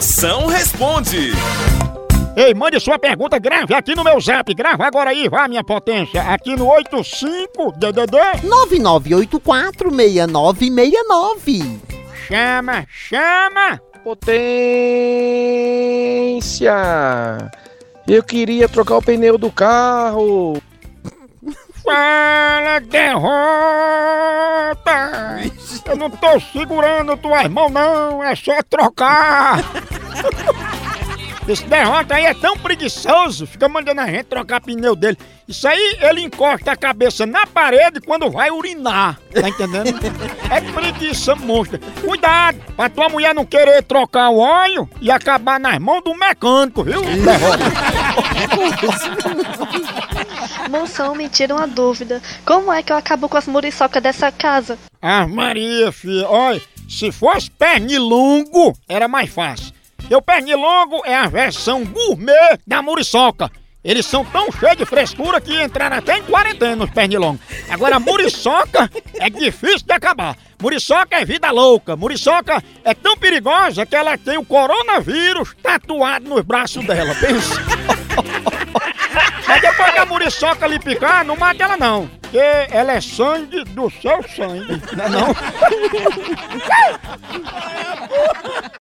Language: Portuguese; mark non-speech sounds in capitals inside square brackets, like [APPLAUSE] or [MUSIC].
Moção responde. Ei, mande sua pergunta, grave aqui no meu zap. Grava agora aí, vá, minha potência. Aqui no 85-DDD. 99846969. Chama, chama. Potência! Eu queria trocar o pneu do carro. Fala, derrota! Eu não tô segurando tuas mãos, não. É só trocar. [LAUGHS] Esse derrota aí é tão preguiçoso, fica mandando a gente trocar pneu dele. Isso aí ele encosta a cabeça na parede quando vai urinar. Tá entendendo? É preguiça monstra. Cuidado, pra tua mulher não querer trocar o óleo e acabar nas mãos do mecânico, viu? [LAUGHS] Derrota. [LAUGHS] Moção, me tira uma dúvida. Como é que eu acabo com as muriçocas dessa casa? Ah, Maria, filha, olha, se fosse pernilongo, era mais fácil. O pernilongo é a versão gourmet da muriçoca. Eles são tão cheios de frescura que entraram até em quarentena os pernilongos. Agora, a muriçoca é difícil de acabar. Muriçoca é vida louca. Muriçoca é tão perigosa que ela tem o coronavírus tatuado nos braços dela. Pensa. [LAUGHS] Mas depois que a muriçoca lhe picar, não mata ela não. Porque ela é sangue do seu sangue. Não é não? [LAUGHS]